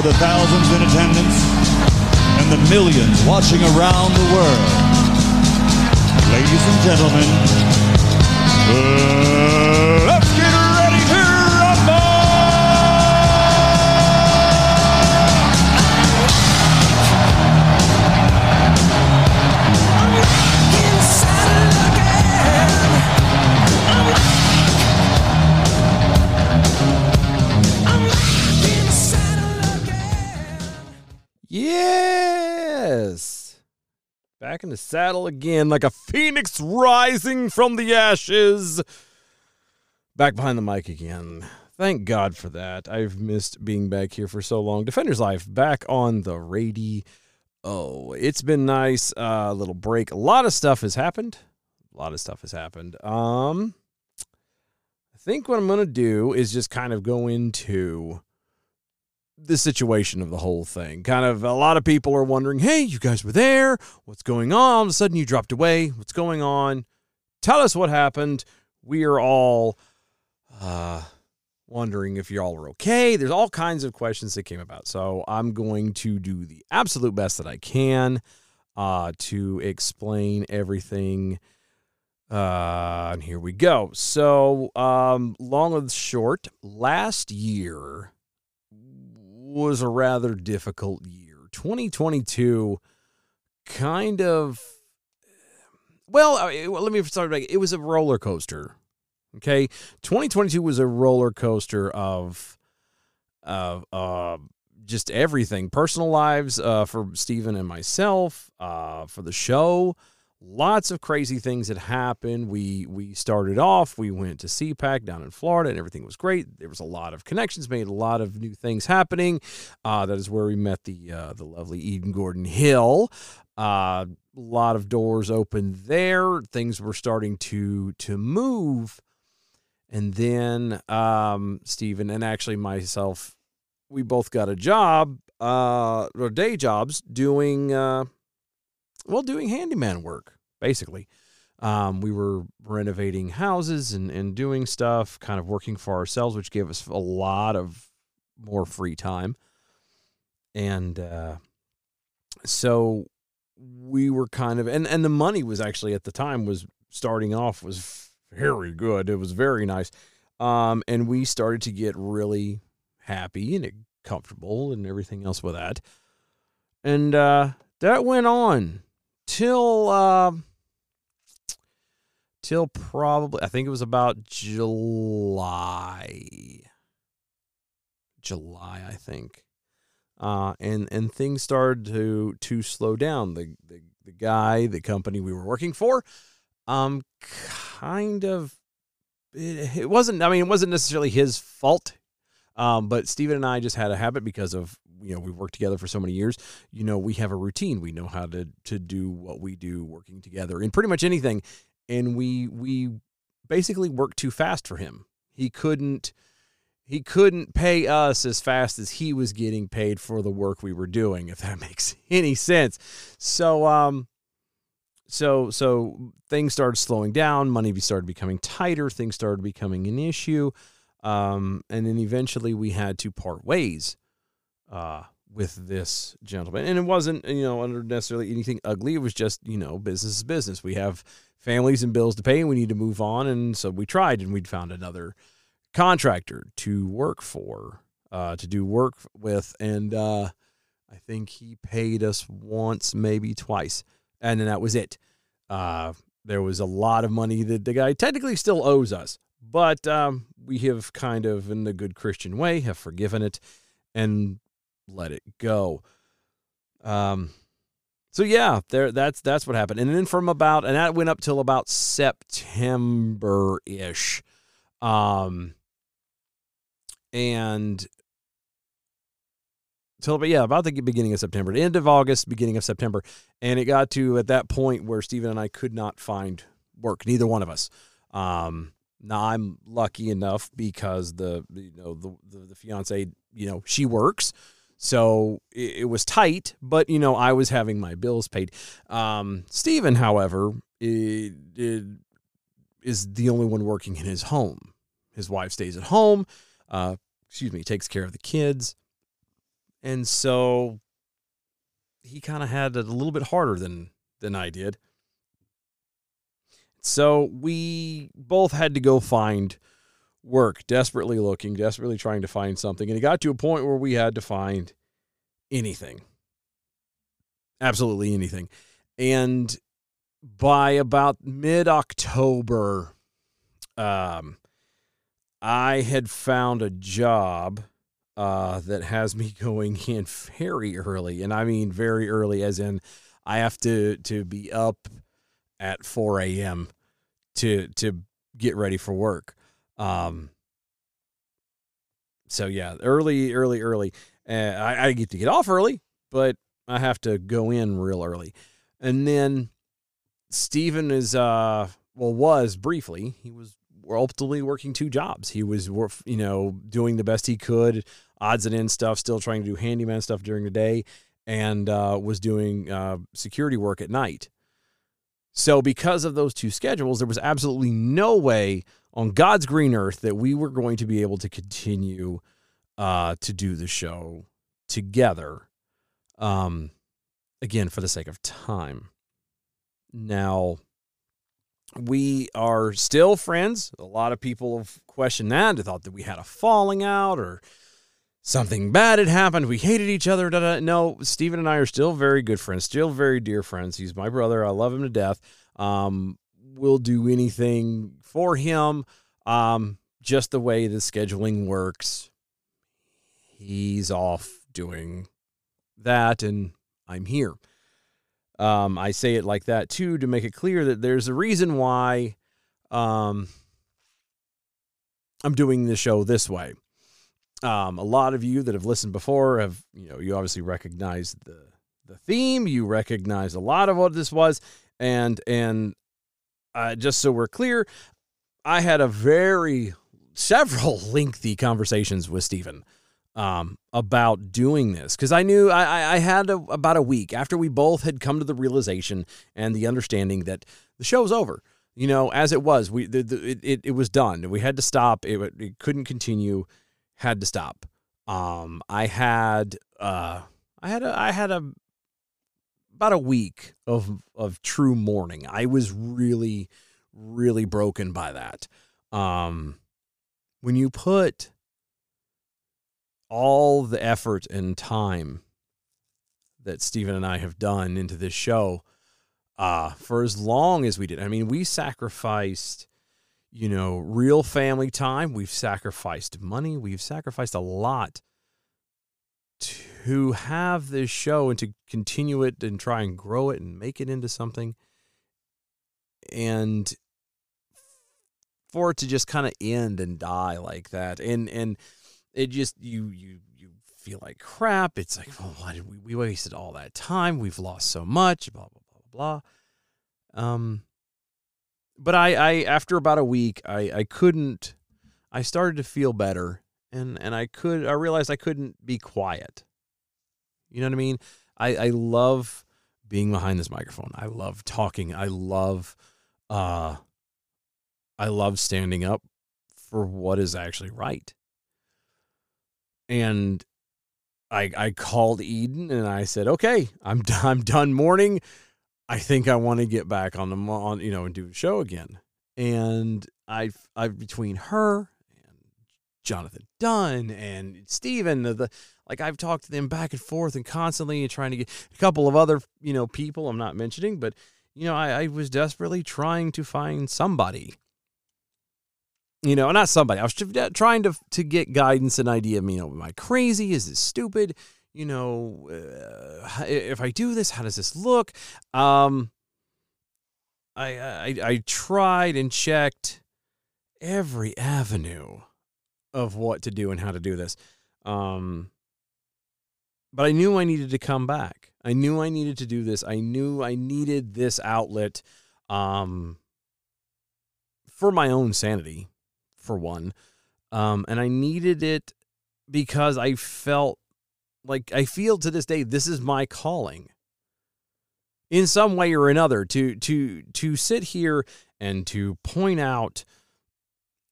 for the thousands in attendance and the millions watching around the world. Ladies and gentlemen, uh, Back in the saddle again, like a phoenix rising from the ashes. Back behind the mic again. Thank God for that. I've missed being back here for so long. Defenders Live back on the radio. Oh, it's been nice. A uh, little break. A lot of stuff has happened. A lot of stuff has happened. Um, I think what I'm gonna do is just kind of go into the situation of the whole thing. Kind of a lot of people are wondering, hey, you guys were there. What's going on? All of a sudden you dropped away. What's going on? Tell us what happened. We are all uh, wondering if you all are okay. There's all kinds of questions that came about. So I'm going to do the absolute best that I can uh, to explain everything. Uh, and here we go. So, um, long and short, last year was a rather difficult year. 2022 kind of well, let me start back. It was a roller coaster. Okay? 2022 was a roller coaster of of uh just everything. Personal lives uh for Steven and myself, uh for the show. Lots of crazy things had happened. We we started off, we went to CPAC down in Florida and everything was great. There was a lot of connections made, a lot of new things happening. Uh, that is where we met the uh, the lovely Eden Gordon Hill. Uh, a lot of doors opened there. Things were starting to to move, and then um, Stephen and actually myself, we both got a job, uh, or day jobs doing, uh, well, doing handyman work basically. Um, we were renovating houses and, and doing stuff, kind of working for ourselves, which gave us a lot of more free time. And uh, so we were kind of, and, and the money was actually at the time was starting off was very good. It was very nice. Um, and we started to get really happy and comfortable and everything else with that. And uh, that went on till uh, till probably I think it was about July. July, I think. Uh, and and things started to to slow down. The, the the guy, the company we were working for, um, kind of it, it wasn't. I mean, it wasn't necessarily his fault. Um, but Steven and I just had a habit because of you know we've worked together for so many years. You know, we have a routine. We know how to to do what we do working together in pretty much anything, and we we basically worked too fast for him. He couldn't he couldn't pay us as fast as he was getting paid for the work we were doing if that makes any sense so um so so things started slowing down money started becoming tighter things started becoming an issue um and then eventually we had to part ways uh with this gentleman. And it wasn't you know under necessarily anything ugly. It was just you know business is business. We have families and bills to pay and we need to move on. And so we tried and we'd found another contractor to work for, uh, to do work with, and uh, I think he paid us once, maybe twice, and then that was it. Uh, there was a lot of money that the guy technically still owes us, but um, we have kind of, in a good Christian way, have forgiven it. And let it go. Um, so yeah, there that's that's what happened. And then from about and that went up till about September ish. Um and till but yeah, about the beginning of September, end of August, beginning of September. And it got to at that point where Stephen and I could not find work, neither one of us. Um now I'm lucky enough because the you know the the, the fiance, you know, she works. So it, it was tight, but you know, I was having my bills paid. Um, Stephen, however, i- i- is the only one working in his home. His wife stays at home. Uh, excuse me, takes care of the kids, and so he kind of had it a little bit harder than than I did. So we both had to go find work, desperately looking, desperately trying to find something. And it got to a point where we had to find anything. Absolutely anything. And by about mid October, um, I had found a job uh, that has me going in very early. And I mean very early, as in I have to, to be up at 4 a.m. to to get ready for work. Um, so yeah, early, early, early. Uh, I, I get to get off early, but I have to go in real early. And then Stephen is uh well was briefly he was ultimately working two jobs. He was you know doing the best he could, odds and ends stuff, still trying to do handyman stuff during the day, and uh, was doing uh, security work at night. So because of those two schedules, there was absolutely no way on God's green earth that we were going to be able to continue uh, to do the show together. Um, again, for the sake of time. Now, we are still friends. A lot of people have questioned that. They thought that we had a falling out or something bad had happened. We hated each other. Da, da. No, Stephen and I are still very good friends, still very dear friends. He's my brother. I love him to death. Um, we'll do anything for him. Um, just the way the scheduling works. He's off doing that, and I'm here. Um, I say it like that too to make it clear that there's a reason why um, I'm doing the show this way. Um, a lot of you that have listened before have, you know, you obviously recognize the the theme. You recognize a lot of what this was, and and uh, just so we're clear, I had a very several lengthy conversations with Stephen um, about doing this because I knew I, I- had a, about a week after we both had come to the realization and the understanding that the show's over. You know, as it was, we the, the, it, it it was done. We had to stop. It, it couldn't continue. Had to stop. Um, I had uh, I had a I had a about a week of of true mourning. I was really really broken by that. Um, when you put all the effort and time that Stephen and I have done into this show uh, for as long as we did. I mean, we sacrificed, you know, real family time. We've sacrificed money. We've sacrificed a lot to have this show and to continue it and try and grow it and make it into something. And for it to just kind of end and die like that. And and it just you you you feel like crap. It's like, well, why did we we wasted all that time? We've lost so much, blah blah blah blah blah. Um but I I after about a week, I I couldn't I started to feel better and and I could I realized I couldn't be quiet. You know what I mean? I I love being behind this microphone. I love talking. I love uh I love standing up for what is actually right. And I I called Eden and I said, "Okay, I'm I'm done mourning. I think I want to get back on the on you know and do a show again." And I I between her and Jonathan Dunn and Steven the, the like I've talked to them back and forth and constantly and trying to get a couple of other you know people I'm not mentioning, but you know I, I was desperately trying to find somebody you know, not somebody. I was trying to to get guidance and idea. You know, am I crazy? Is this stupid? You know, uh, if I do this, how does this look? Um, I, I I tried and checked every avenue of what to do and how to do this. Um, but I knew I needed to come back. I knew I needed to do this. I knew I needed this outlet um, for my own sanity, for one. Um, and I needed it because I felt like I feel to this day this is my calling. In some way or another to to to sit here and to point out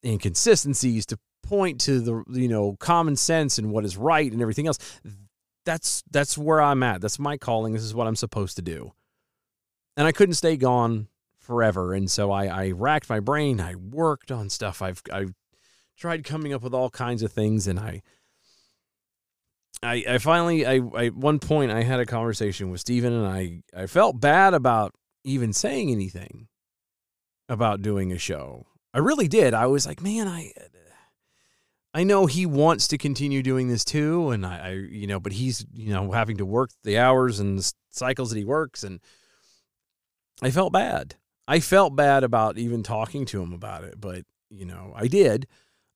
inconsistencies to point to the you know common sense and what is right and everything else that's that's where I'm at. That's my calling. This is what I'm supposed to do. And I couldn't stay gone forever. And so I I racked my brain. I worked on stuff. I've I've tried coming up with all kinds of things and I I, I finally I, I at one point I had a conversation with Steven and I I felt bad about even saying anything about doing a show. I really did. I was like, man, I I know he wants to continue doing this too, and I, I you know, but he's you know having to work the hours and the cycles that he works, and I felt bad. I felt bad about even talking to him about it, but you know, I did.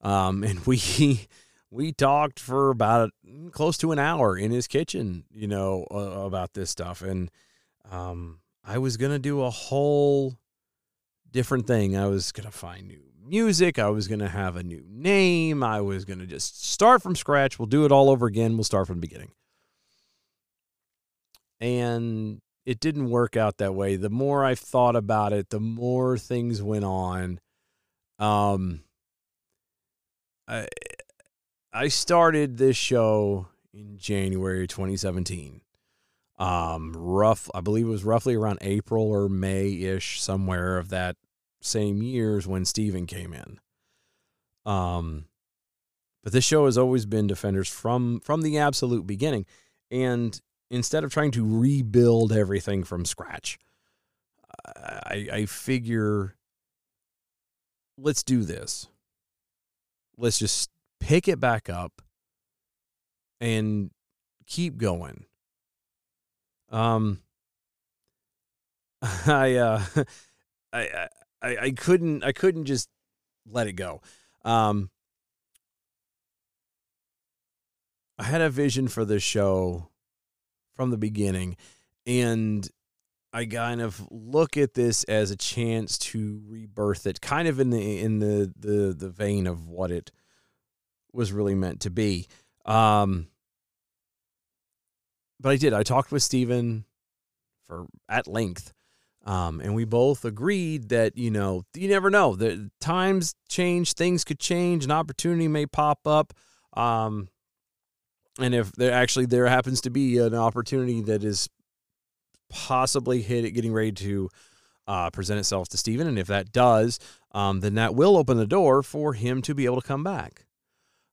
Um, and we we talked for about close to an hour in his kitchen, you know, uh, about this stuff. And um, I was going to do a whole different thing. I was going to find new music. I was going to have a new name. I was going to just start from scratch. We'll do it all over again. We'll start from the beginning. And it didn't work out that way. The more I thought about it, the more things went on. Um, I, I started this show in January 2017. Um, rough, I believe it was roughly around April or May ish, somewhere of that same years when Steven came in. Um, but this show has always been Defenders from from the absolute beginning, and instead of trying to rebuild everything from scratch, I, I figure let's do this. Let's just pick it back up and keep going. Um, I, uh, I, I, I couldn't, I couldn't just let it go. Um, I had a vision for this show from the beginning, and I kind of look at this as a chance to rebirth it, kind of in the in the the the vein of what it was really meant to be. Um, but I did. I talked with Stephen for at length. Um, and we both agreed that, you know, you never know. The times change, things could change, an opportunity may pop up. Um, and if there actually there happens to be an opportunity that is possibly hit at getting ready to uh, present itself to Stephen, and if that does, um, then that will open the door for him to be able to come back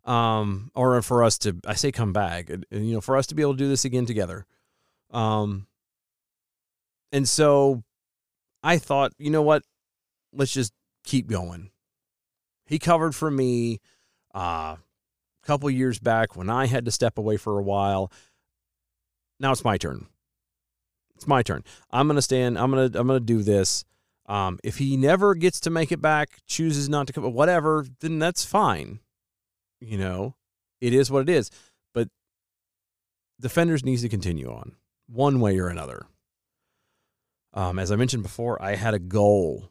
um, or for us to I say come back, you know, for us to be able to do this again together. Um, and so I thought, you know what, let's just keep going. He covered for me uh, a couple years back when I had to step away for a while. Now it's my turn. It's my turn. I'm gonna stand. I'm gonna I'm gonna do this. Um, if he never gets to make it back, chooses not to come, whatever, then that's fine you know, it is what it is. But Defenders needs to continue on one way or another. Um, as I mentioned before, I had a goal,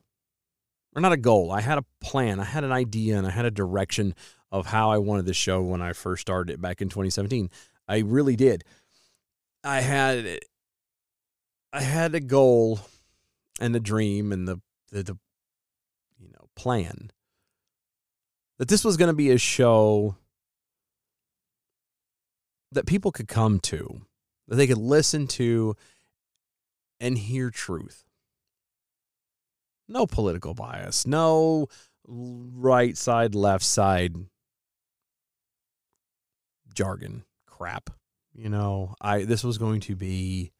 or not a goal. I had a plan. I had an idea, and I had a direction of how I wanted the show when I first started it back in 2017. I really did. I had, I had a goal, and a dream, and the the, the you know plan that this was going to be a show that people could come to, that they could listen to and hear truth. No political bias, no right side, left side jargon crap. You know, I this was going to be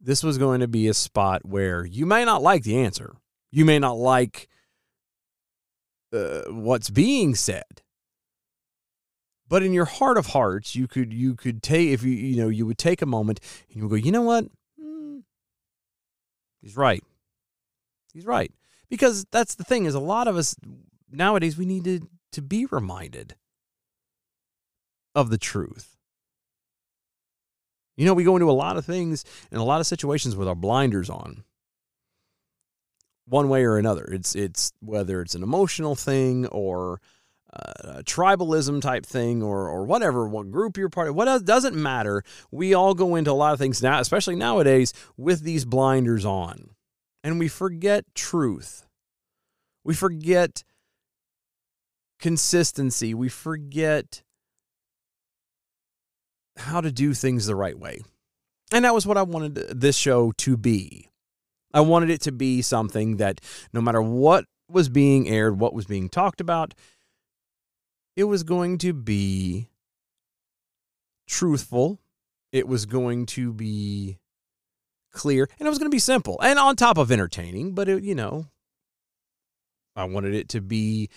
this was going to be a spot where you may not like the answer. You may not like uh, what's being said. But in your heart of hearts, you could you could take if you you know you would take a moment and you would go, you know what? Hmm, he's right. He's right because that's the thing is a lot of us nowadays we need to to be reminded of the truth. You know, we go into a lot of things and a lot of situations with our blinders on. One way or another. It's it's whether it's an emotional thing or uh, a tribalism type thing or or whatever, what group you're part of, what else, doesn't matter. We all go into a lot of things now, especially nowadays, with these blinders on. And we forget truth. We forget consistency. We forget how to do things the right way. And that was what I wanted this show to be. I wanted it to be something that no matter what was being aired, what was being talked about, it was going to be truthful. It was going to be clear and it was going to be simple and on top of entertaining, but it, you know, I wanted it to be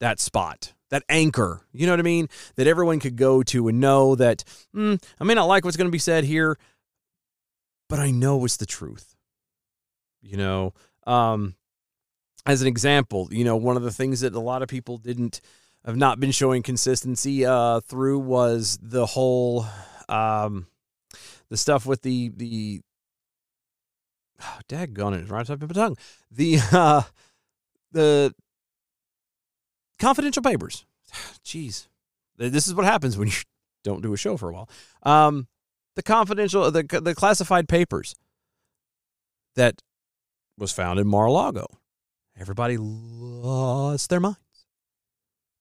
that spot, that anchor, you know what I mean? That everyone could go to and know that, mm, I may not like what's going to be said here, but I know it's the truth. You know, um, as an example, you know, one of the things that a lot of people didn't have not been showing consistency uh, through was the whole um, the stuff with the the oh, daggone it, right up my tongue. The uh, the confidential papers. Jeez, this is what happens when you don't do a show for a while. Um, the confidential, the the classified papers that was found in Mar-a-Lago. Everybody lost their minds.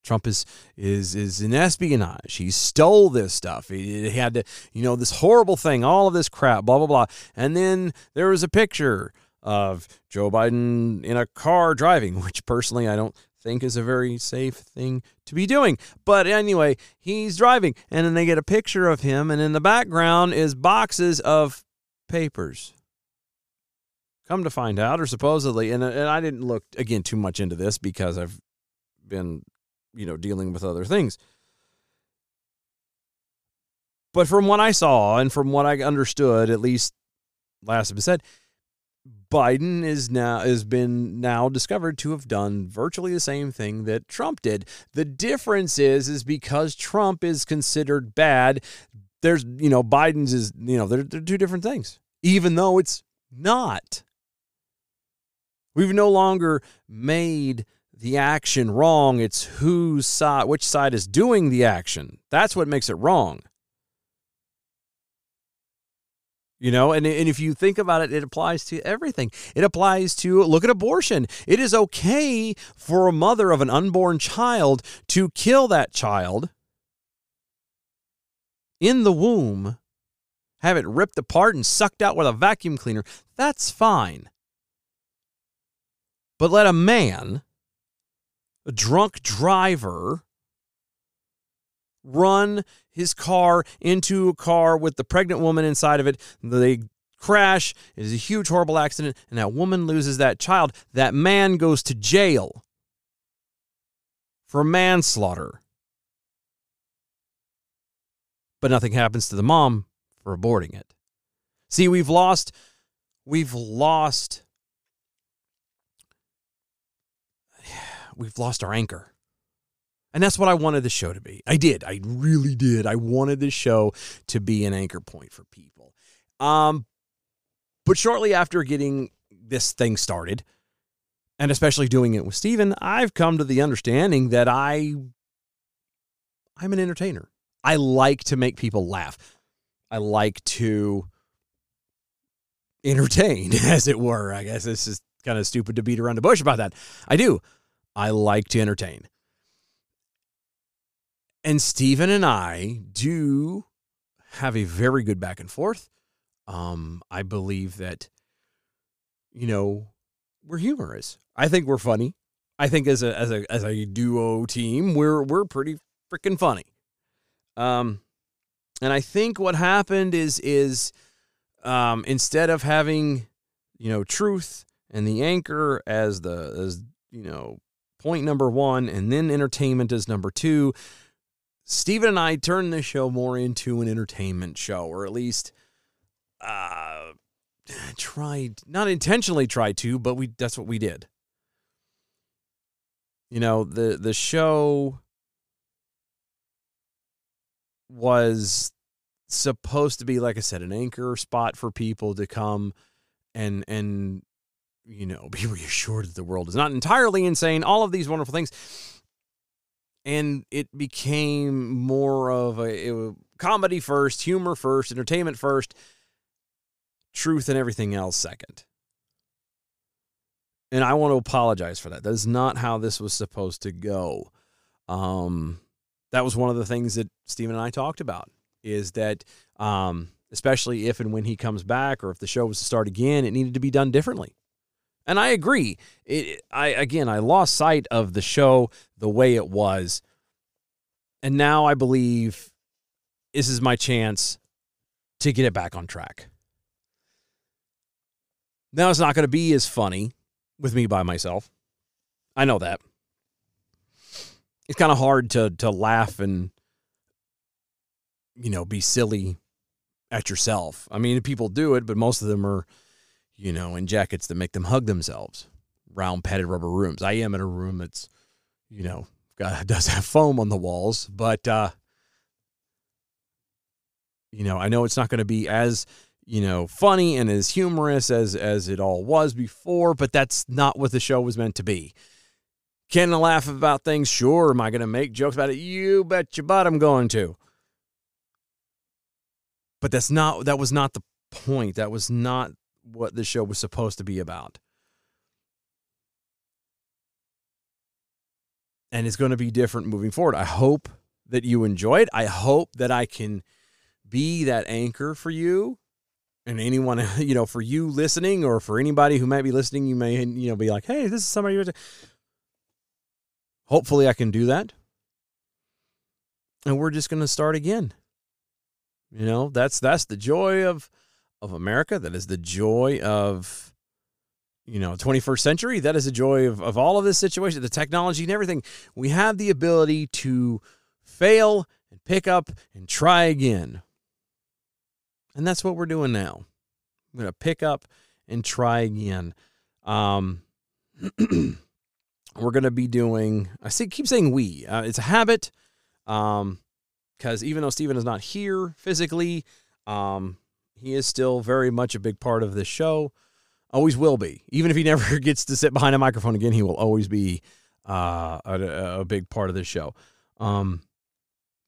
Trump is is is in espionage. He stole this stuff. He, he had to, you know, this horrible thing, all of this crap, blah blah blah. And then there was a picture of Joe Biden in a car driving, which personally I don't think is a very safe thing to be doing. But anyway, he's driving, and then they get a picture of him, and in the background is boxes of papers. Come to find out, or supposedly, and, uh, and I didn't look again too much into this because I've been, you know, dealing with other things. But from what I saw and from what I understood, at least last been said, Biden is now has been now discovered to have done virtually the same thing that Trump did. The difference is is because Trump is considered bad, there's you know Biden's is you know they're, they're two different things. Even though it's not. We've no longer made the action wrong. It's whose side which side is doing the action. That's what makes it wrong. You know, and, and if you think about it, it applies to everything. It applies to look at abortion. It is okay for a mother of an unborn child to kill that child in the womb, have it ripped apart and sucked out with a vacuum cleaner. That's fine. But let a man, a drunk driver, run his car into a car with the pregnant woman inside of it. They crash. It is a huge, horrible accident, and that woman loses that child. That man goes to jail for manslaughter. But nothing happens to the mom for aborting it. See, we've lost, we've lost, we've lost our anchor. And that's what I wanted the show to be. I did. I really did. I wanted this show to be an anchor point for people. Um, but shortly after getting this thing started, and especially doing it with Steven, I've come to the understanding that I I'm an entertainer. I like to make people laugh. I like to entertain, as it were. I guess this is kind of stupid to beat around the bush about that. I do. I like to entertain. And Stephen and I do have a very good back and forth. Um, I believe that, you know, we're humorous. I think we're funny. I think as a as a as a duo team, we're we're pretty freaking funny. Um, and I think what happened is is um, instead of having you know truth and the anchor as the as you know point number one, and then entertainment is number two, Steven and I turned this show more into an entertainment show, or at least uh tried not intentionally tried to, but we that's what we did. You know, the the show was supposed to be like I said an anchor spot for people to come and and you know be reassured that the world is not entirely insane all of these wonderful things. And it became more of a, a comedy first humor first entertainment first truth and everything else second. And I want to apologize for that. That is not how this was supposed to go. Um that was one of the things that Stephen and I talked about is that um, especially if and when he comes back or if the show was to start again, it needed to be done differently. And I agree. It, I again, I lost sight of the show the way it was, and now I believe this is my chance to get it back on track. Now it's not going to be as funny with me by myself. I know that. It's kind of hard to to laugh and you know, be silly at yourself. I mean, people do it, but most of them are, you know, in jackets that make them hug themselves. Round padded rubber rooms. I am in a room that's, you know, got does have foam on the walls, but uh you know, I know it's not going to be as, you know, funny and as humorous as as it all was before, but that's not what the show was meant to be. Can I laugh about things? Sure. Am I going to make jokes about it? You bet your butt I'm going to but that's not that was not the point that was not what the show was supposed to be about. And it's going to be different moving forward. I hope that you enjoy it. I hope that i can be that anchor for you and anyone you know for you listening or for anybody who might be listening you may you know be like hey this is somebody who hopefully i can do that. And we're just going to start again. You know, that's that's the joy of of America. That is the joy of you know 21st century. That is the joy of, of all of this situation, the technology and everything. We have the ability to fail and pick up and try again. And that's what we're doing now. I'm going to pick up and try again. Um, we're going to be doing, I see, keep saying we. Uh, it's a habit. Um, because even though Steven is not here physically, um, he is still very much a big part of this show. Always will be. Even if he never gets to sit behind a microphone again, he will always be uh, a, a, big part of this show. Um,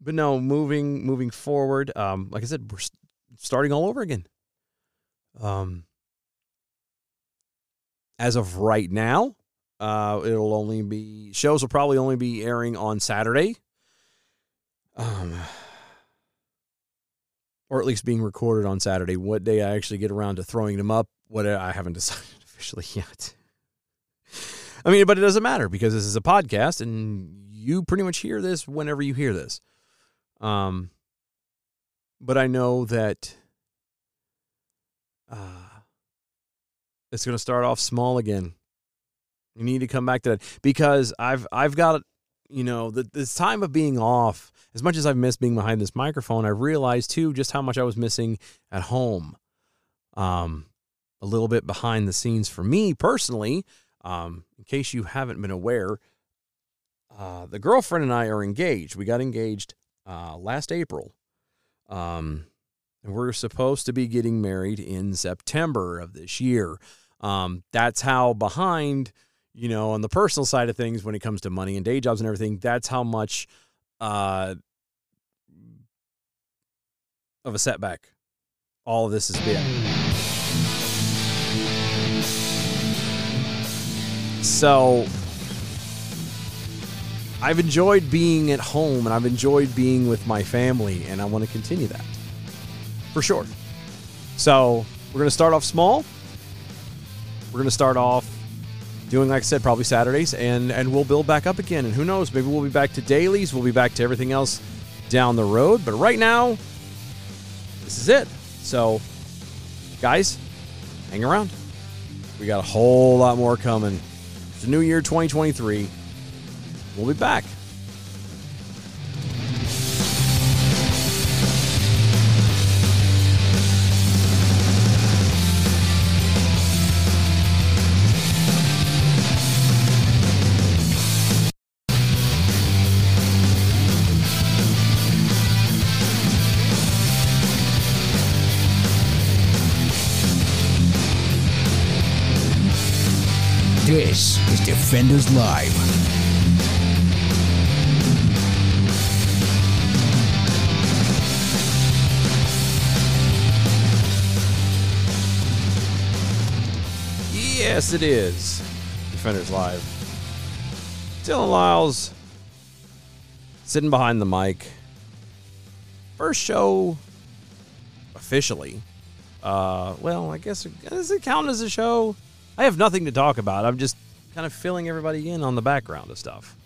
but no, moving moving forward, um, like I said, we're starting all over again. Um, as of right now, uh, it'll only be shows will probably only be airing on Saturday um, or at least being recorded on Saturday. What day I actually get around to throwing them up, what I haven't decided officially yet. I mean, but it doesn't matter because this is a podcast and you pretty much hear this whenever you hear this. Um, but I know that uh, it's going to start off small again. You need to come back to that because I've I've got you know the this time of being off as much as I've missed being behind this microphone, I realized too just how much I was missing at home. Um, a little bit behind the scenes for me personally. Um, in case you haven't been aware, uh, the girlfriend and I are engaged. We got engaged uh, last April. Um, and we're supposed to be getting married in September of this year. Um, that's how behind, you know, on the personal side of things when it comes to money and day jobs and everything, that's how much uh, of a setback all of this has been. So I've enjoyed being at home and I've enjoyed being with my family, and I want to continue that for sure. So we're going to start off small. We're going to start off doing, like I said, probably Saturdays, and and we'll build back up again. And who knows? Maybe we'll be back to dailies. We'll be back to everything else down the road. But right now, this is it. So, guys, hang around. We got a whole lot more coming. It's a new year, 2023. We'll be back. This is Defenders Live. Yes, it is. Defenders Live. Dylan Lyles sitting behind the mic. First show officially. Uh, well, I guess does it count as a show? I have nothing to talk about. I'm just kind of filling everybody in on the background of stuff.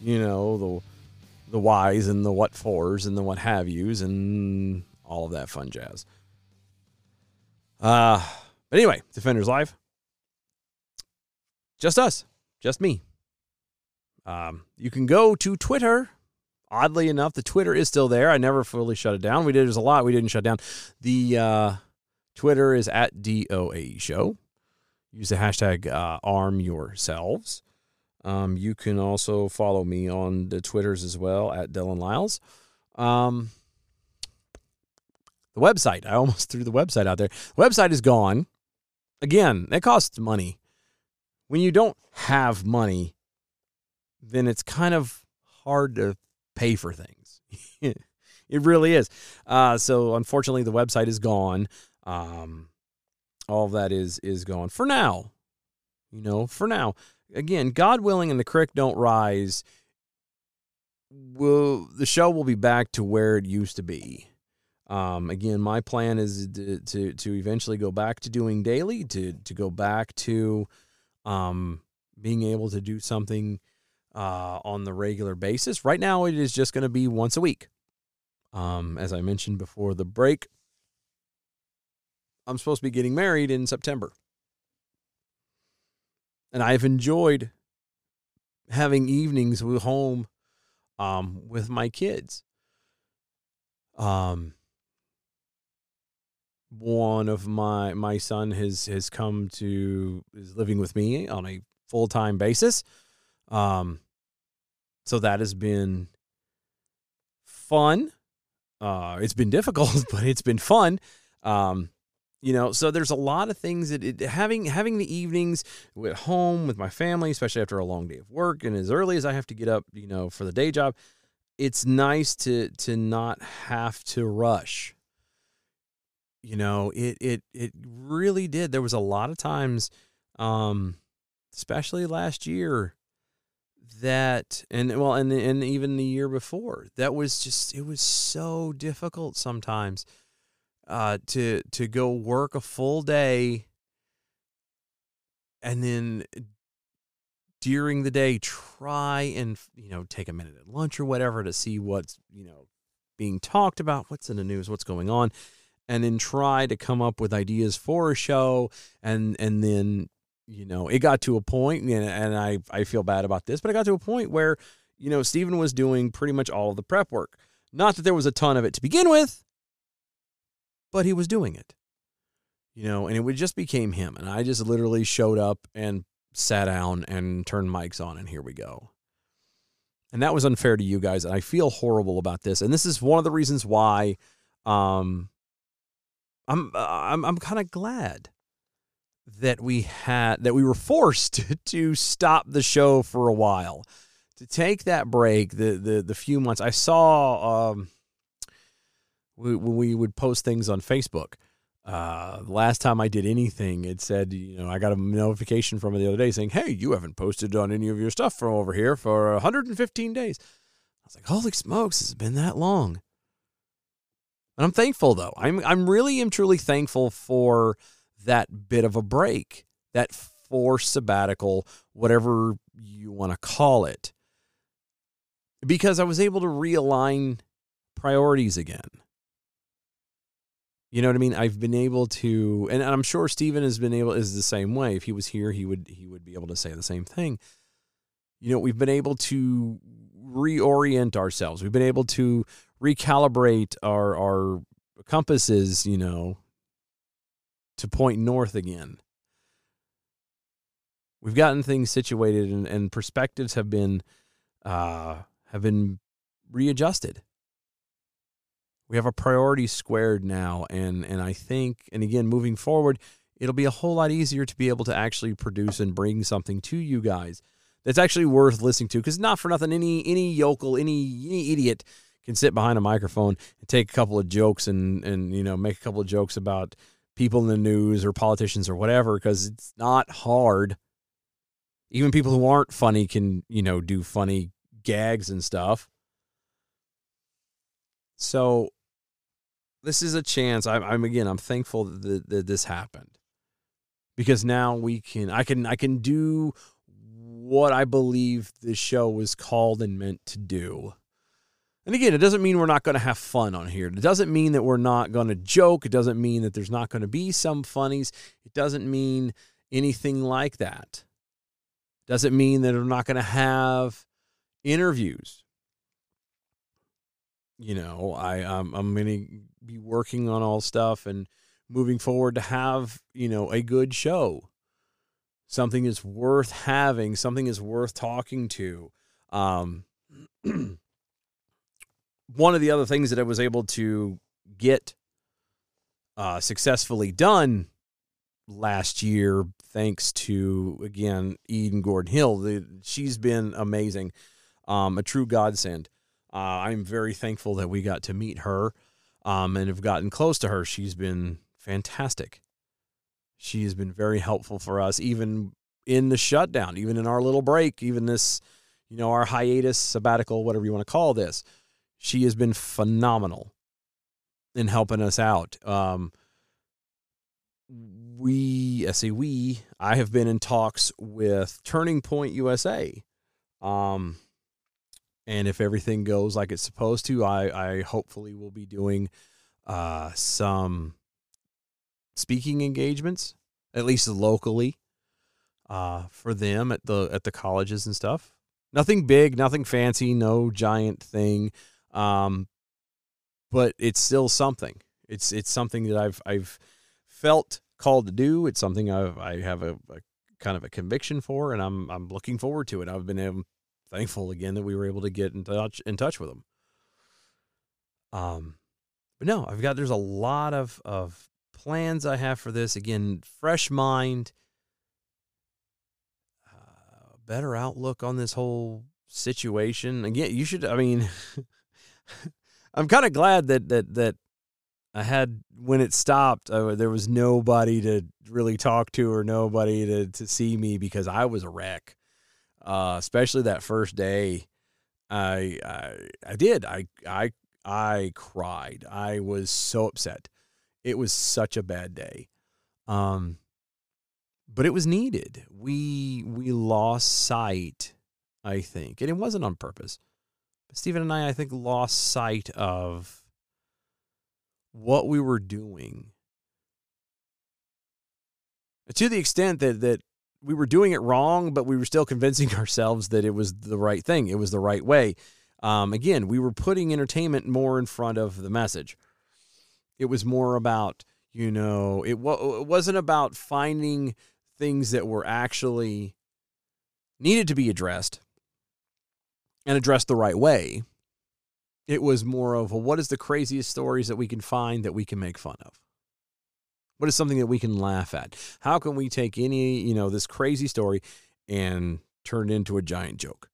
You know, the the whys and the what fors and the what have yous and all of that fun jazz. Uh, but anyway, Defenders Live. Just us, just me. Um, you can go to Twitter. Oddly enough, the Twitter is still there. I never fully shut it down. We did there's a lot we didn't shut down. The uh, Twitter is at DOAE Show. Use the hashtag uh, arm yourselves. Um, you can also follow me on the Twitters as well at Dylan Lyles. Um, the website, I almost threw the website out there. The website is gone. Again, it costs money. When you don't have money, then it's kind of hard to pay for things. it really is. Uh, so unfortunately, the website is gone. Um, all that is is gone for now. You know, for now. Again, God willing, and the creek don't rise. Will the show will be back to where it used to be? Um, again, my plan is to, to to eventually go back to doing daily, to to go back to um, being able to do something uh, on the regular basis. Right now, it is just going to be once a week. Um, as I mentioned before the break, I'm supposed to be getting married in September. And I've enjoyed having evenings with home um, with my kids. Um, one of my my son has has come to is living with me on a full time basis. Um, so that has been fun. Uh, it's been difficult, but it's been fun. Um, you know, so there's a lot of things that it, having having the evenings at home with my family, especially after a long day of work and as early as I have to get up, you know, for the day job. It's nice to to not have to rush you know it it it really did there was a lot of times um especially last year that and well and and even the year before that was just it was so difficult sometimes uh to to go work a full day and then during the day try and you know take a minute at lunch or whatever to see what's you know being talked about what's in the news what's going on and then try to come up with ideas for a show and and then you know it got to a point and, and I I feel bad about this but it got to a point where you know Stephen was doing pretty much all of the prep work. Not that there was a ton of it to begin with but he was doing it. You know and it would just became him and I just literally showed up and sat down and turned mics on and here we go. And that was unfair to you guys and I feel horrible about this and this is one of the reasons why um I'm uh, I'm I'm kind of glad that we had that we were forced to stop the show for a while. To take that break the the the few months I saw um when we would post things on Facebook uh last time I did anything it said you know I got a notification from it the other day saying hey you haven't posted on any of your stuff from over here for 115 days I was like holy smokes it's been that long and I'm thankful though. I'm I'm really am truly thankful for that bit of a break, that forced sabbatical, whatever you want to call it. Because I was able to realign priorities again. You know what I mean? I've been able to and I'm sure Stephen has been able is the same way. If he was here, he would he would be able to say the same thing. You know, we've been able to reorient ourselves. We've been able to recalibrate our our compasses, you know, to point north again. We've gotten things situated and, and perspectives have been uh, have been readjusted. We have our priorities squared now, and and I think, and again, moving forward, it'll be a whole lot easier to be able to actually produce and bring something to you guys that's actually worth listening to. Because not for nothing, any any yokel, any any idiot can sit behind a microphone and take a couple of jokes and and you know make a couple of jokes about people in the news or politicians or whatever. Because it's not hard. Even people who aren't funny can you know do funny gags and stuff. So this is a chance. I'm, I'm again. I'm thankful that, that this happened because now we can. I can. I can do what I believe this show was called and meant to do. And again, it doesn't mean we're not going to have fun on here. It doesn't mean that we're not going to joke. It doesn't mean that there's not going to be some funnies. It doesn't mean anything like that. It doesn't mean that we're not going to have interviews. You know, I um, I'm going to be working on all stuff and moving forward to have you know a good show. Something is worth having. Something is worth talking to. Um, one of the other things that I was able to get uh, successfully done last year, thanks to again Eden Gordon Hill. She's been amazing, um, a true godsend. Uh, I'm very thankful that we got to meet her um, and have gotten close to her. She's been fantastic. She has been very helpful for us, even in the shutdown, even in our little break, even this, you know, our hiatus, sabbatical, whatever you want to call this. She has been phenomenal in helping us out. Um, we, I say we, I have been in talks with Turning Point USA. Um, and if everything goes like it's supposed to, I, I hopefully will be doing uh, some speaking engagements, at least locally, uh, for them at the at the colleges and stuff. Nothing big, nothing fancy, no giant thing, um, but it's still something. It's it's something that I've I've felt called to do. It's something I've I have a, a kind of a conviction for, and I'm I'm looking forward to it. I've been um, thankful again that we were able to get in touch in touch with them. Um, but no, I've got there's a lot of of plans I have for this. Again, fresh mind, uh, better outlook on this whole situation. Again, you should. I mean, I'm kind of glad that that that I had when it stopped. Uh, there was nobody to really talk to or nobody to to see me because I was a wreck. Uh, especially that first day, I I I did. I I I cried. I was so upset. It was such a bad day. Um, but it was needed. We we lost sight, I think, and it wasn't on purpose. But Stephen and I, I think, lost sight of what we were doing to the extent that that we were doing it wrong, but we were still convincing ourselves that it was the right thing. It was the right way. Um, again, we were putting entertainment more in front of the message. It was more about, you know, it, wa- it wasn't about finding things that were actually needed to be addressed and addressed the right way. It was more of a, what is the craziest stories that we can find that we can make fun of? What is something that we can laugh at? How can we take any, you know, this crazy story and turn it into a giant joke?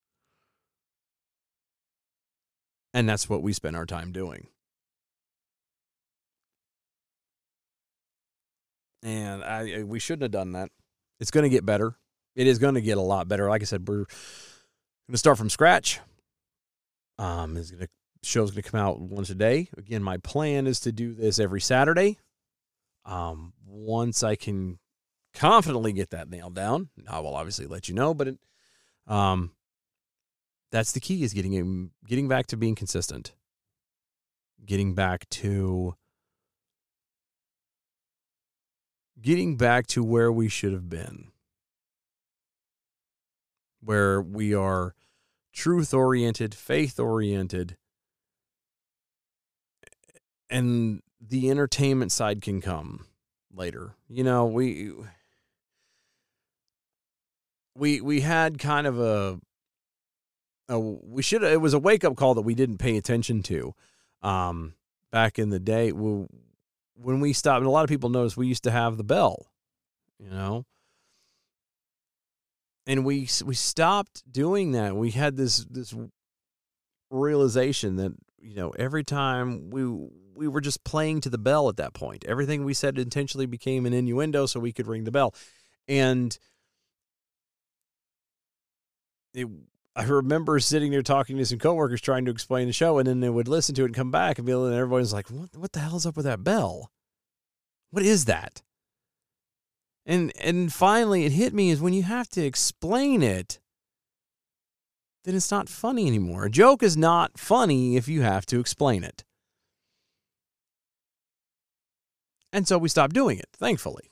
And that's what we spend our time doing. And I, we shouldn't have done that. It's going to get better. It is going to get a lot better. Like I said, we're going to start from scratch. Um, is going to show's going to come out once a day. Again, my plan is to do this every Saturday. Um, once I can confidently get that nailed down, I will obviously let you know. But it, um, that's the key is getting getting back to being consistent, getting back to getting back to where we should have been, where we are truth oriented, faith oriented, and the entertainment side can come later. You know, we we we had kind of a, a we should it was a wake up call that we didn't pay attention to um back in the day we, when we stopped and a lot of people noticed we used to have the bell you know. And we we stopped doing that. We had this this realization that you know every time we we were just playing to the bell at that point. Everything we said intentionally became an innuendo so we could ring the bell. And it, I remember sitting there talking to some coworkers trying to explain the show, and then they would listen to it and come back and be and everybody's like, "What? What the hell's up with that bell? What is that?" And and finally, it hit me is when you have to explain it, then it's not funny anymore. A joke is not funny if you have to explain it. And so we stopped doing it, thankfully.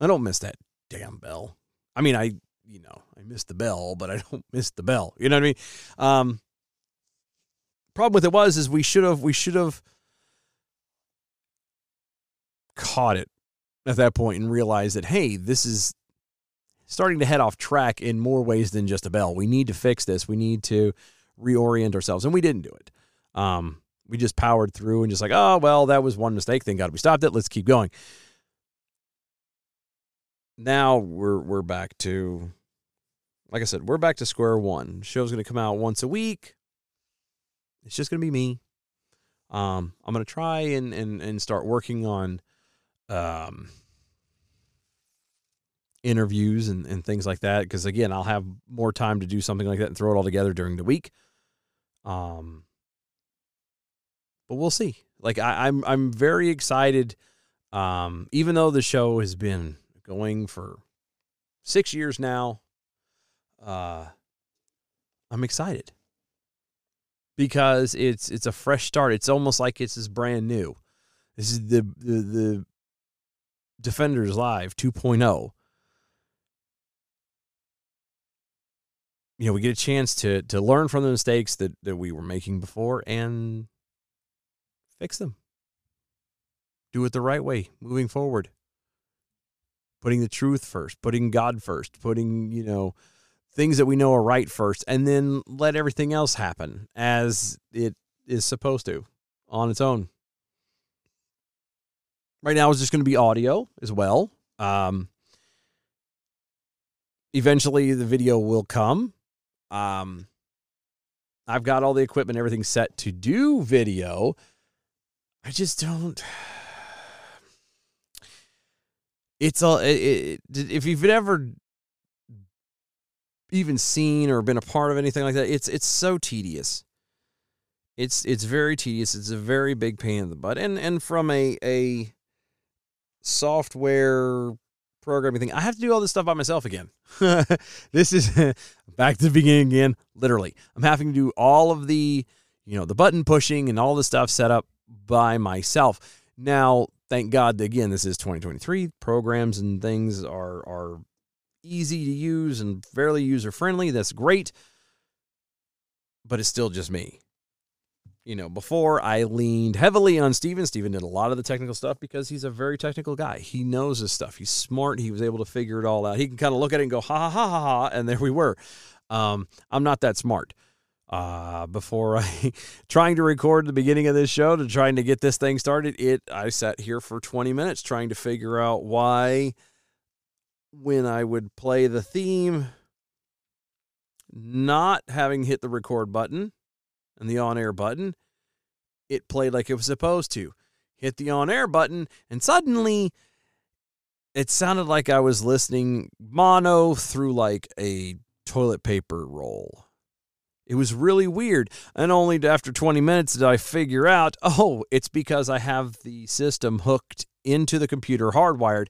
I don't miss that damn bell. I mean, I, you know, I miss the bell, but I don't miss the bell. You know what I mean? Um, problem with it was is we should have we should have caught it at that point and realized that hey, this is starting to head off track in more ways than just a bell. We need to fix this. We need to reorient ourselves, and we didn't do it. Um, we just powered through and just like, oh well, that was one mistake. Thank God we stopped it. Let's keep going. Now we're we're back to, like I said, we're back to square one. show's going to come out once a week. It's just going to be me. Um, I'm going to try and and and start working on, um, interviews and, and things like that. Because again, I'll have more time to do something like that and throw it all together during the week. Um, but we'll see. Like I, I'm I'm very excited. Um, even though the show has been going for six years now, uh, I'm excited because it's it's a fresh start. It's almost like it's is brand new. This is the the, the Defenders Live 2.0. You know, we get a chance to to learn from the mistakes that that we were making before and fix them. Do it the right way moving forward. Putting the truth first, putting God first, putting, you know, things that we know are right first, and then let everything else happen as it is supposed to on its own. Right now, it's just going to be audio as well. Um, eventually, the video will come. Um, I've got all the equipment, everything set to do video. I just don't. It's all. It, it, if you've ever even seen or been a part of anything like that, it's it's so tedious. It's it's very tedious. It's a very big pain in the butt, and and from a a software programming thing, I have to do all this stuff by myself again. this is back to the beginning again. Literally, I'm having to do all of the you know the button pushing and all the stuff set up by myself. Now, thank God, again, this is 2023. Programs and things are are easy to use and fairly user friendly. That's great, but it's still just me. You know, before I leaned heavily on Steven. Steven did a lot of the technical stuff because he's a very technical guy. He knows his stuff. He's smart. He was able to figure it all out. He can kind of look at it and go, ha ha ha ha ha, and there we were. Um, I'm not that smart uh, before I trying to record the beginning of this show to trying to get this thing started. It I sat here for 20 minutes trying to figure out why when I would play the theme not having hit the record button and the on air button, it played like it was supposed to. Hit the on air button and suddenly it sounded like I was listening mono through like a toilet paper roll. It was really weird. And only after 20 minutes did I figure out oh, it's because I have the system hooked into the computer hardwired.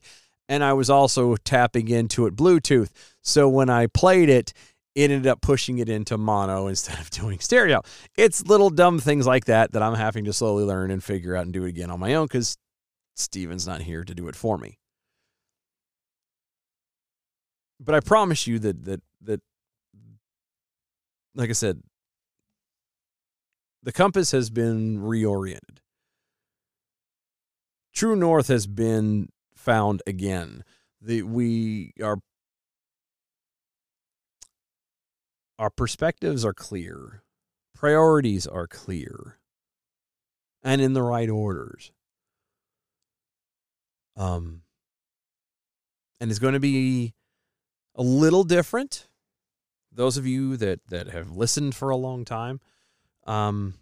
And I was also tapping into it Bluetooth. So when I played it, it ended up pushing it into mono instead of doing stereo. It's little dumb things like that that I'm having to slowly learn and figure out and do it again on my own because Steven's not here to do it for me. But I promise you that that that like I said, the compass has been reoriented. True north has been found again. The we are our perspectives are clear. Priorities are clear. And in the right orders. Um and it's going to be a little different. Those of you that that have listened for a long time, um,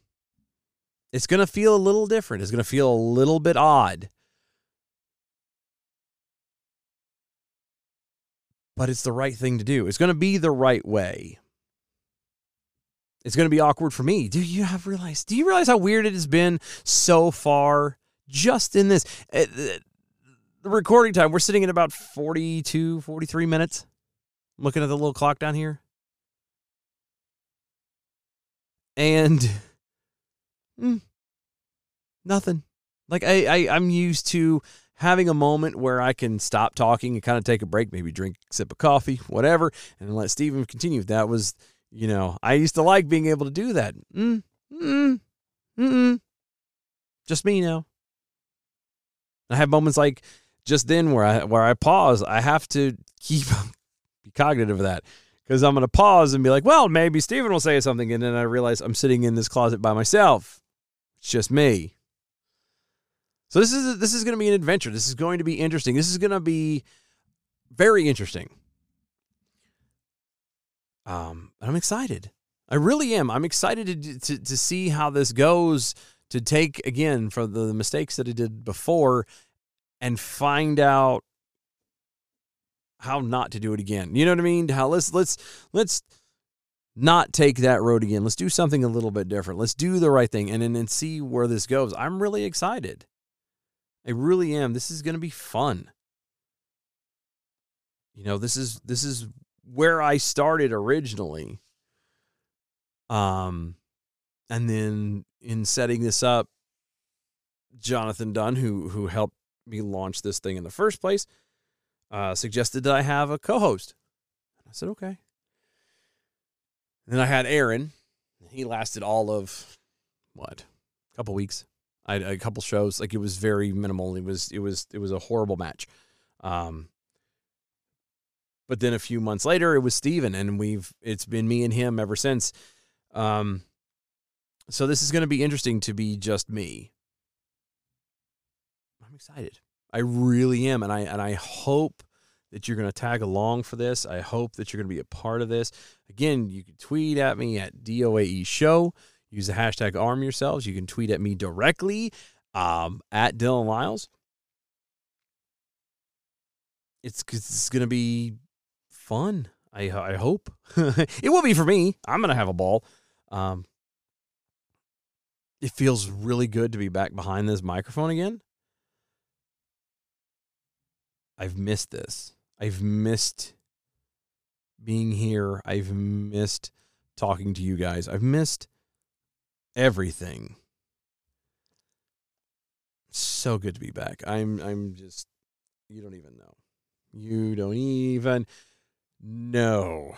it's going to feel a little different. It's going to feel a little bit odd. But it's the right thing to do. It's going to be the right way. It's going to be awkward for me. Do you have realized? Do you realize how weird it has been so far just in this uh, the recording time? We're sitting at about 42, 43 minutes. Looking at the little clock down here. And mm, nothing. Like I, I I'm used to having a moment where I can stop talking and kind of take a break, maybe drink a sip of coffee, whatever, and let Steven continue. That was, you know, I used to like being able to do that. Mm, mm, mm, Just me now. I have moments like just then where I where I pause. I have to keep be cognitive of that because I'm going to pause and be like, well, maybe Steven will say something, and then I realize I'm sitting in this closet by myself. It's just me. So this is this is going to be an adventure. This is going to be interesting. This is going to be very interesting. Um, I'm excited. I really am. I'm excited to, to to see how this goes. To take again from the mistakes that I did before, and find out how not to do it again. You know what I mean? How let's let's let's not take that road again. Let's do something a little bit different. Let's do the right thing and then and see where this goes. I'm really excited. I really am. This is going to be fun. You know, this is this is where I started originally. Um and then in setting this up Jonathan Dunn who who helped me launch this thing in the first place uh suggested that I have a co-host. I said, "Okay." then I had Aaron. He lasted all of what? A couple weeks. I had a couple shows. Like it was very minimal. It was it was it was a horrible match. Um, but then a few months later, it was Steven, and we've it's been me and him ever since. Um, so this is going to be interesting to be just me. I'm excited. I really am, and I and I hope that you're going to tag along for this. I hope that you're going to be a part of this. Again, you can tweet at me at DOAE Show. Use the hashtag arm yourselves. You can tweet at me directly um, at Dylan Lyles. It's, it's going to be fun. I, I hope. it will be for me. I'm going to have a ball. Um, it feels really good to be back behind this microphone again. I've missed this. I've missed being here. I've missed talking to you guys. I've missed everything. So good to be back. I'm I'm just you don't even know. You don't even know.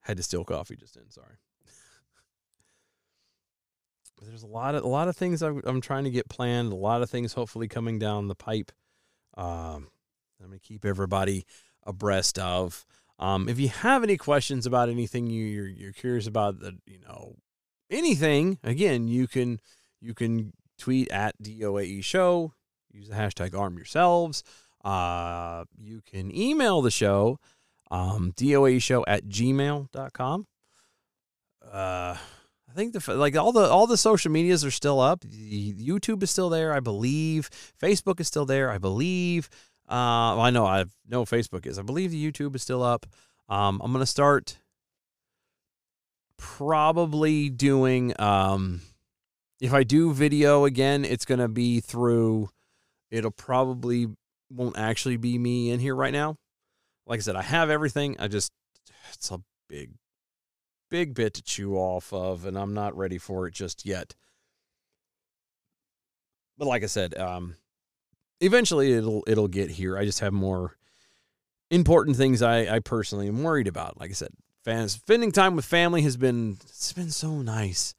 Had to steal coffee just in, sorry. There's a lot of a lot of things I'm, I'm trying to get planned. A lot of things hopefully coming down the pipe. Um, I'm gonna keep everybody abreast of. Um, if you have any questions about anything you, you're you're curious about, the you know anything, again, you can you can tweet at DOAE show. Use the hashtag arm yourselves. Uh, you can email the show, um, DOAE show at gmail.com. Uh, I think the like all the all the social medias are still up. YouTube is still there, I believe. Facebook is still there, I believe. Uh, well, I know I know Facebook is. I believe the YouTube is still up. Um, I'm gonna start probably doing. Um, if I do video again, it's gonna be through. It'll probably won't actually be me in here right now. Like I said, I have everything. I just it's a big, big bit to chew off of, and I'm not ready for it just yet. But like I said, um, eventually it'll it'll get here. I just have more important things I, I personally am worried about. Like I said, fans spending time with family has been it's been so nice.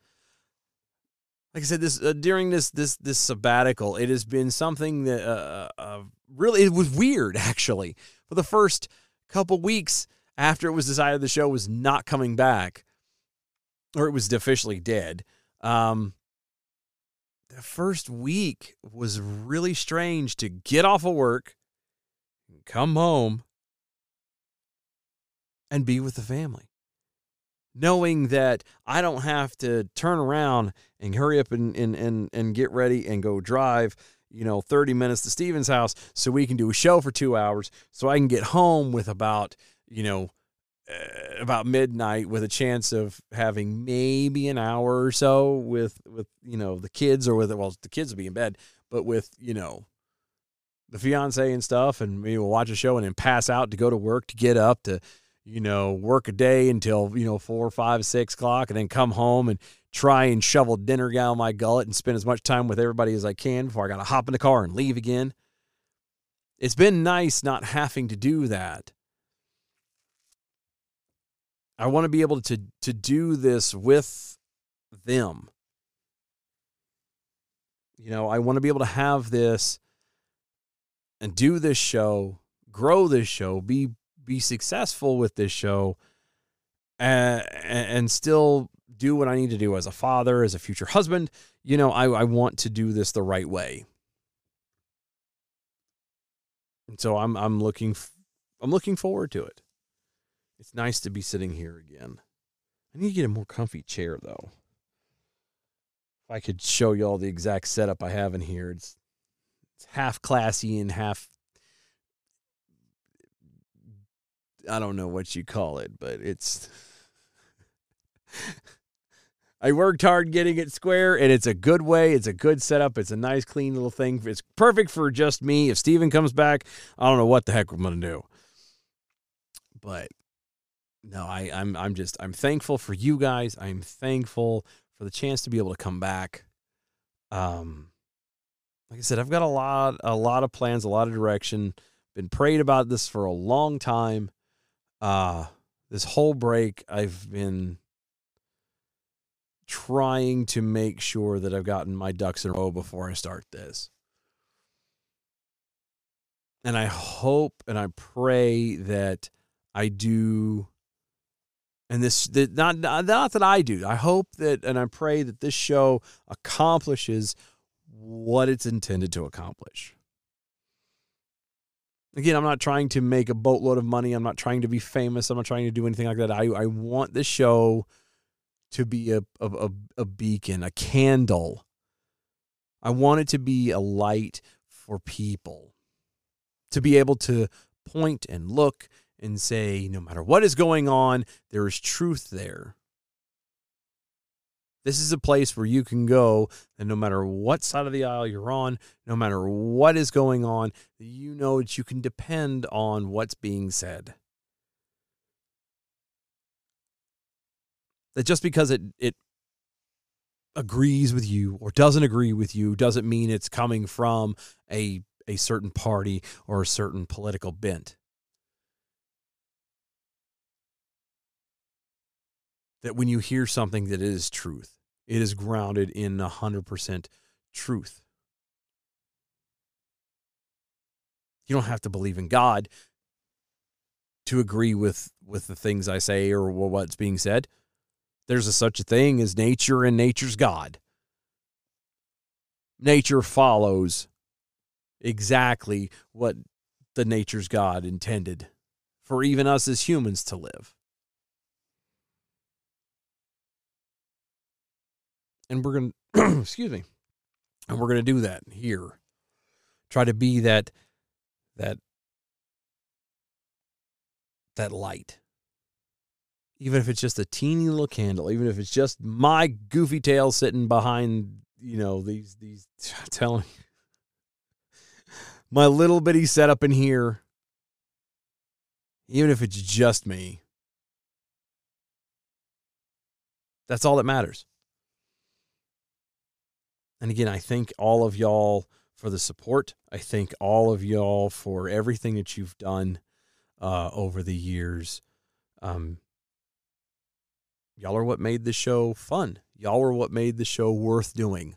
Like I said, this uh, during this this this sabbatical, it has been something that uh, uh, really it was weird actually for the first couple weeks after it was decided the show was not coming back or it was officially dead. Um, the first week was really strange to get off of work, come home, and be with the family. Knowing that I don't have to turn around and hurry up and, and, and, and get ready and go drive, you know, 30 minutes to Steven's house so we can do a show for two hours so I can get home with about, you know, uh, about midnight with a chance of having maybe an hour or so with with you know the kids or with well the kids will be in bed but with you know the fiance and stuff and maybe we'll watch a show and then pass out to go to work to get up to you know work a day until you know four five six o'clock and then come home and try and shovel dinner down my gullet and spend as much time with everybody as i can before i gotta hop in the car and leave again. It's been nice not having to do that I want to be able to to do this with them. You know, I want to be able to have this and do this show, grow this show, be be successful with this show, and, and still do what I need to do as a father, as a future husband. You know, I, I want to do this the right way. And so I'm I'm looking I'm looking forward to it. It's nice to be sitting here again. I need to get a more comfy chair though. If I could show you all the exact setup I have in here, it's it's half classy and half I don't know what you call it, but it's I worked hard getting it square and it's a good way. It's a good setup. It's a nice, clean little thing. It's perfect for just me. If Steven comes back, I don't know what the heck I'm going to do. But no, I, I'm I'm just I'm thankful for you guys. I'm thankful for the chance to be able to come back. Um, like I said, I've got a lot a lot of plans, a lot of direction. Been prayed about this for a long time. Uh this whole break, I've been trying to make sure that I've gotten my ducks in a row before I start this. And I hope and I pray that I do and this that not not that I do. I hope that and I pray that this show accomplishes what it's intended to accomplish. Again, I'm not trying to make a boatload of money. I'm not trying to be famous. I'm not trying to do anything like that. I, I want this show to be a, a, a beacon, a candle. I want it to be a light for people to be able to point and look and say, no matter what is going on, there is truth there. This is a place where you can go, and no matter what side of the aisle you're on, no matter what is going on, you know that you can depend on what's being said. That just because it it agrees with you or doesn't agree with you doesn't mean it's coming from a a certain party or a certain political bent. That when you hear something that is truth, it is grounded in 100% truth. You don't have to believe in God to agree with with the things I say or what's being said. There's a such a thing as nature and nature's God. Nature follows exactly what the nature's God intended for even us as humans to live. And we're going to excuse me and we're going to do that here. Try to be that that that light. Even if it's just a teeny little candle even if it's just my goofy tail sitting behind you know these these telling my little bitty setup in here. Even if it's just me. That's all that matters and again, I thank all of y'all for the support. I thank all of y'all for everything that you've done uh, over the years. Um, y'all are what made the show fun. Y'all are what made the show worth doing.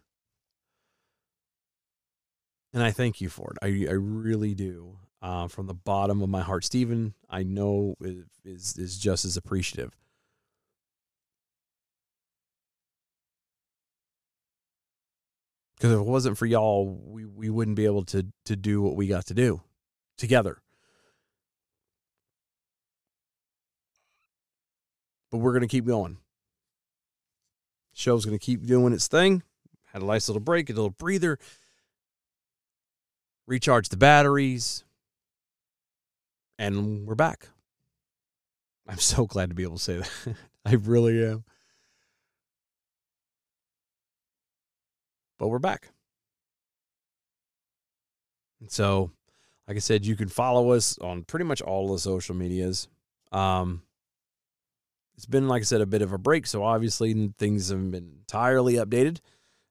And I thank you for it. I, I really do. Uh, from the bottom of my heart, Stephen, I know is is just as appreciative. Because if it wasn't for y'all, we, we wouldn't be able to to do what we got to do together. But we're gonna keep going. Show's gonna keep doing its thing. Had a nice little break, a little breather. Recharge the batteries. And we're back. I'm so glad to be able to say that. I really am. But we're back. And so, like I said, you can follow us on pretty much all the social medias. Um, it's been, like I said, a bit of a break. So, obviously, things haven't been entirely updated,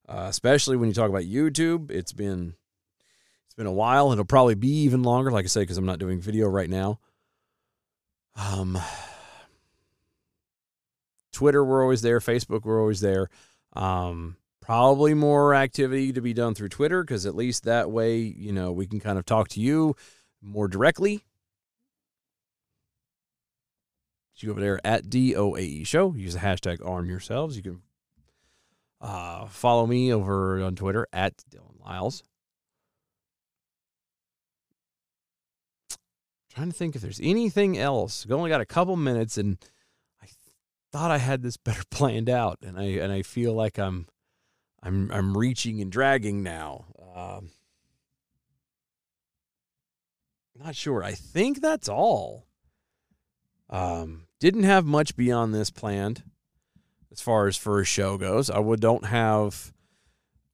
uh, especially when you talk about YouTube. It's been. It's been a while. It'll probably be even longer, like I said, because I'm not doing video right now. Um, Twitter, we're always there. Facebook, we're always there. Um, probably more activity to be done through Twitter because at least that way, you know, we can kind of talk to you more directly. You go over there at DOAE Show. Use the hashtag arm yourselves. You can uh, follow me over on Twitter at Dylan Lyles. Trying to think if there's anything else. We only got a couple minutes, and I thought I had this better planned out, and I and I feel like I'm I'm I'm reaching and dragging now. Um, not sure. I think that's all. Um, didn't have much beyond this planned as far as a show goes. I would don't have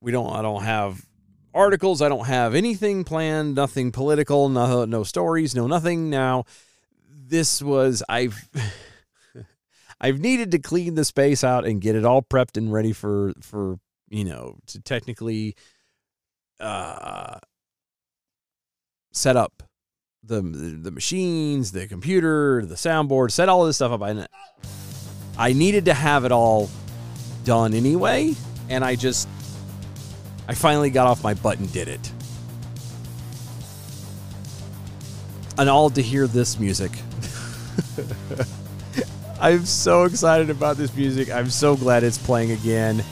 we don't I don't have articles. I don't have anything planned, nothing political, no no stories, no nothing. Now, this was I've I've needed to clean the space out and get it all prepped and ready for for you know to technically uh set up the the machines, the computer, the soundboard, set all this stuff up. I I needed to have it all done anyway, and I just I finally got off my butt and did it. And all to hear this music. I'm so excited about this music. I'm so glad it's playing again.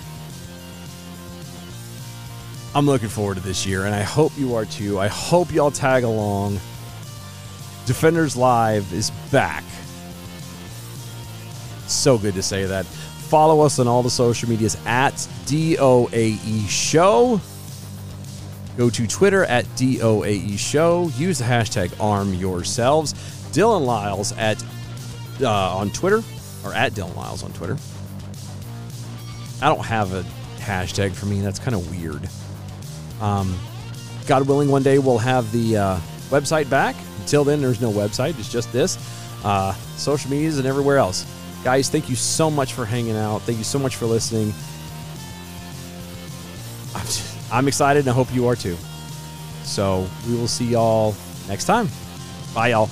I'm looking forward to this year, and I hope you are too. I hope y'all tag along. Defenders Live is back. So good to say that. Follow us on all the social medias at DOAE Show. Go to Twitter at DOAE Show. Use the hashtag arm yourselves. Dylan Lyles at uh, on Twitter or at Dylan Lyles on Twitter. I don't have a hashtag for me. That's kind of weird. Um, God willing, one day we'll have the uh, website back. Until then, there's no website. It's just this. Uh, social medias and everywhere else. Guys, thank you so much for hanging out. Thank you so much for listening. I'm, I'm excited and I hope you are too. So we will see y'all next time. Bye, y'all.